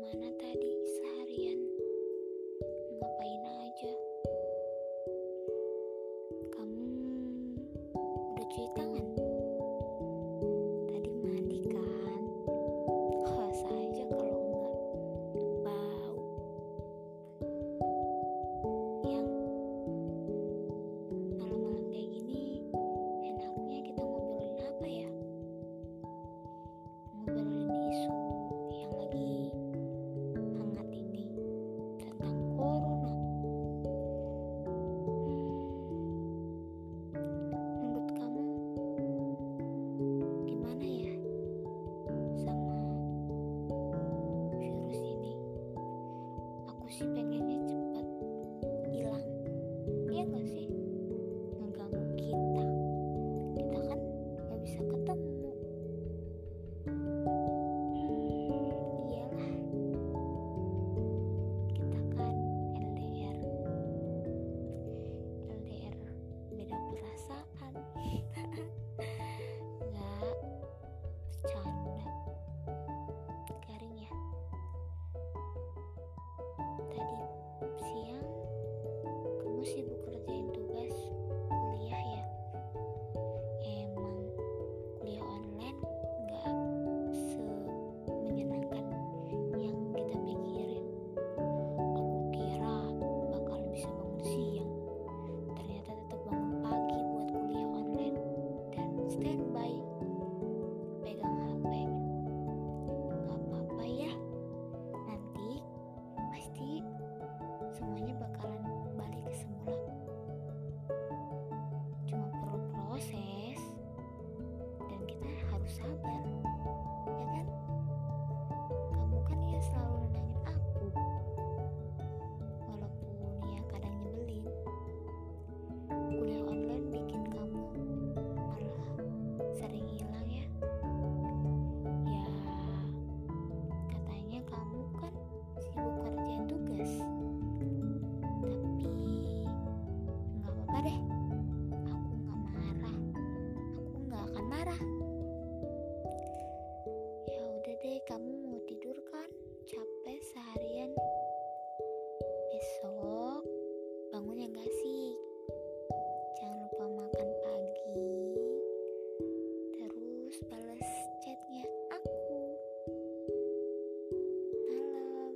Gimana tadi seharian? Ngapain aja? Kamu udah cerita? Sih pengennya cepat hilang. Iya gak sih? Ngeganggu kita. Kita kan gak bisa ketemu. Iyalah. Kita kan LDR. LDR beda perasaan. Nggak bercanda. Siang sabar, ya kan? Kamu kan ya selalu nenangin aku, walaupun ya kadang nyebelin. Kuliah online bikin kamu malah sering hilang ya. Ya, katanya kamu kan sibuk kerjain tugas. Tapi nggak apa-apa deh. Aku nggak marah. Aku nggak akan marah. ya nggak sih? Jangan lupa makan pagi. Terus bales chatnya aku. Malam.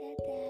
Dadah.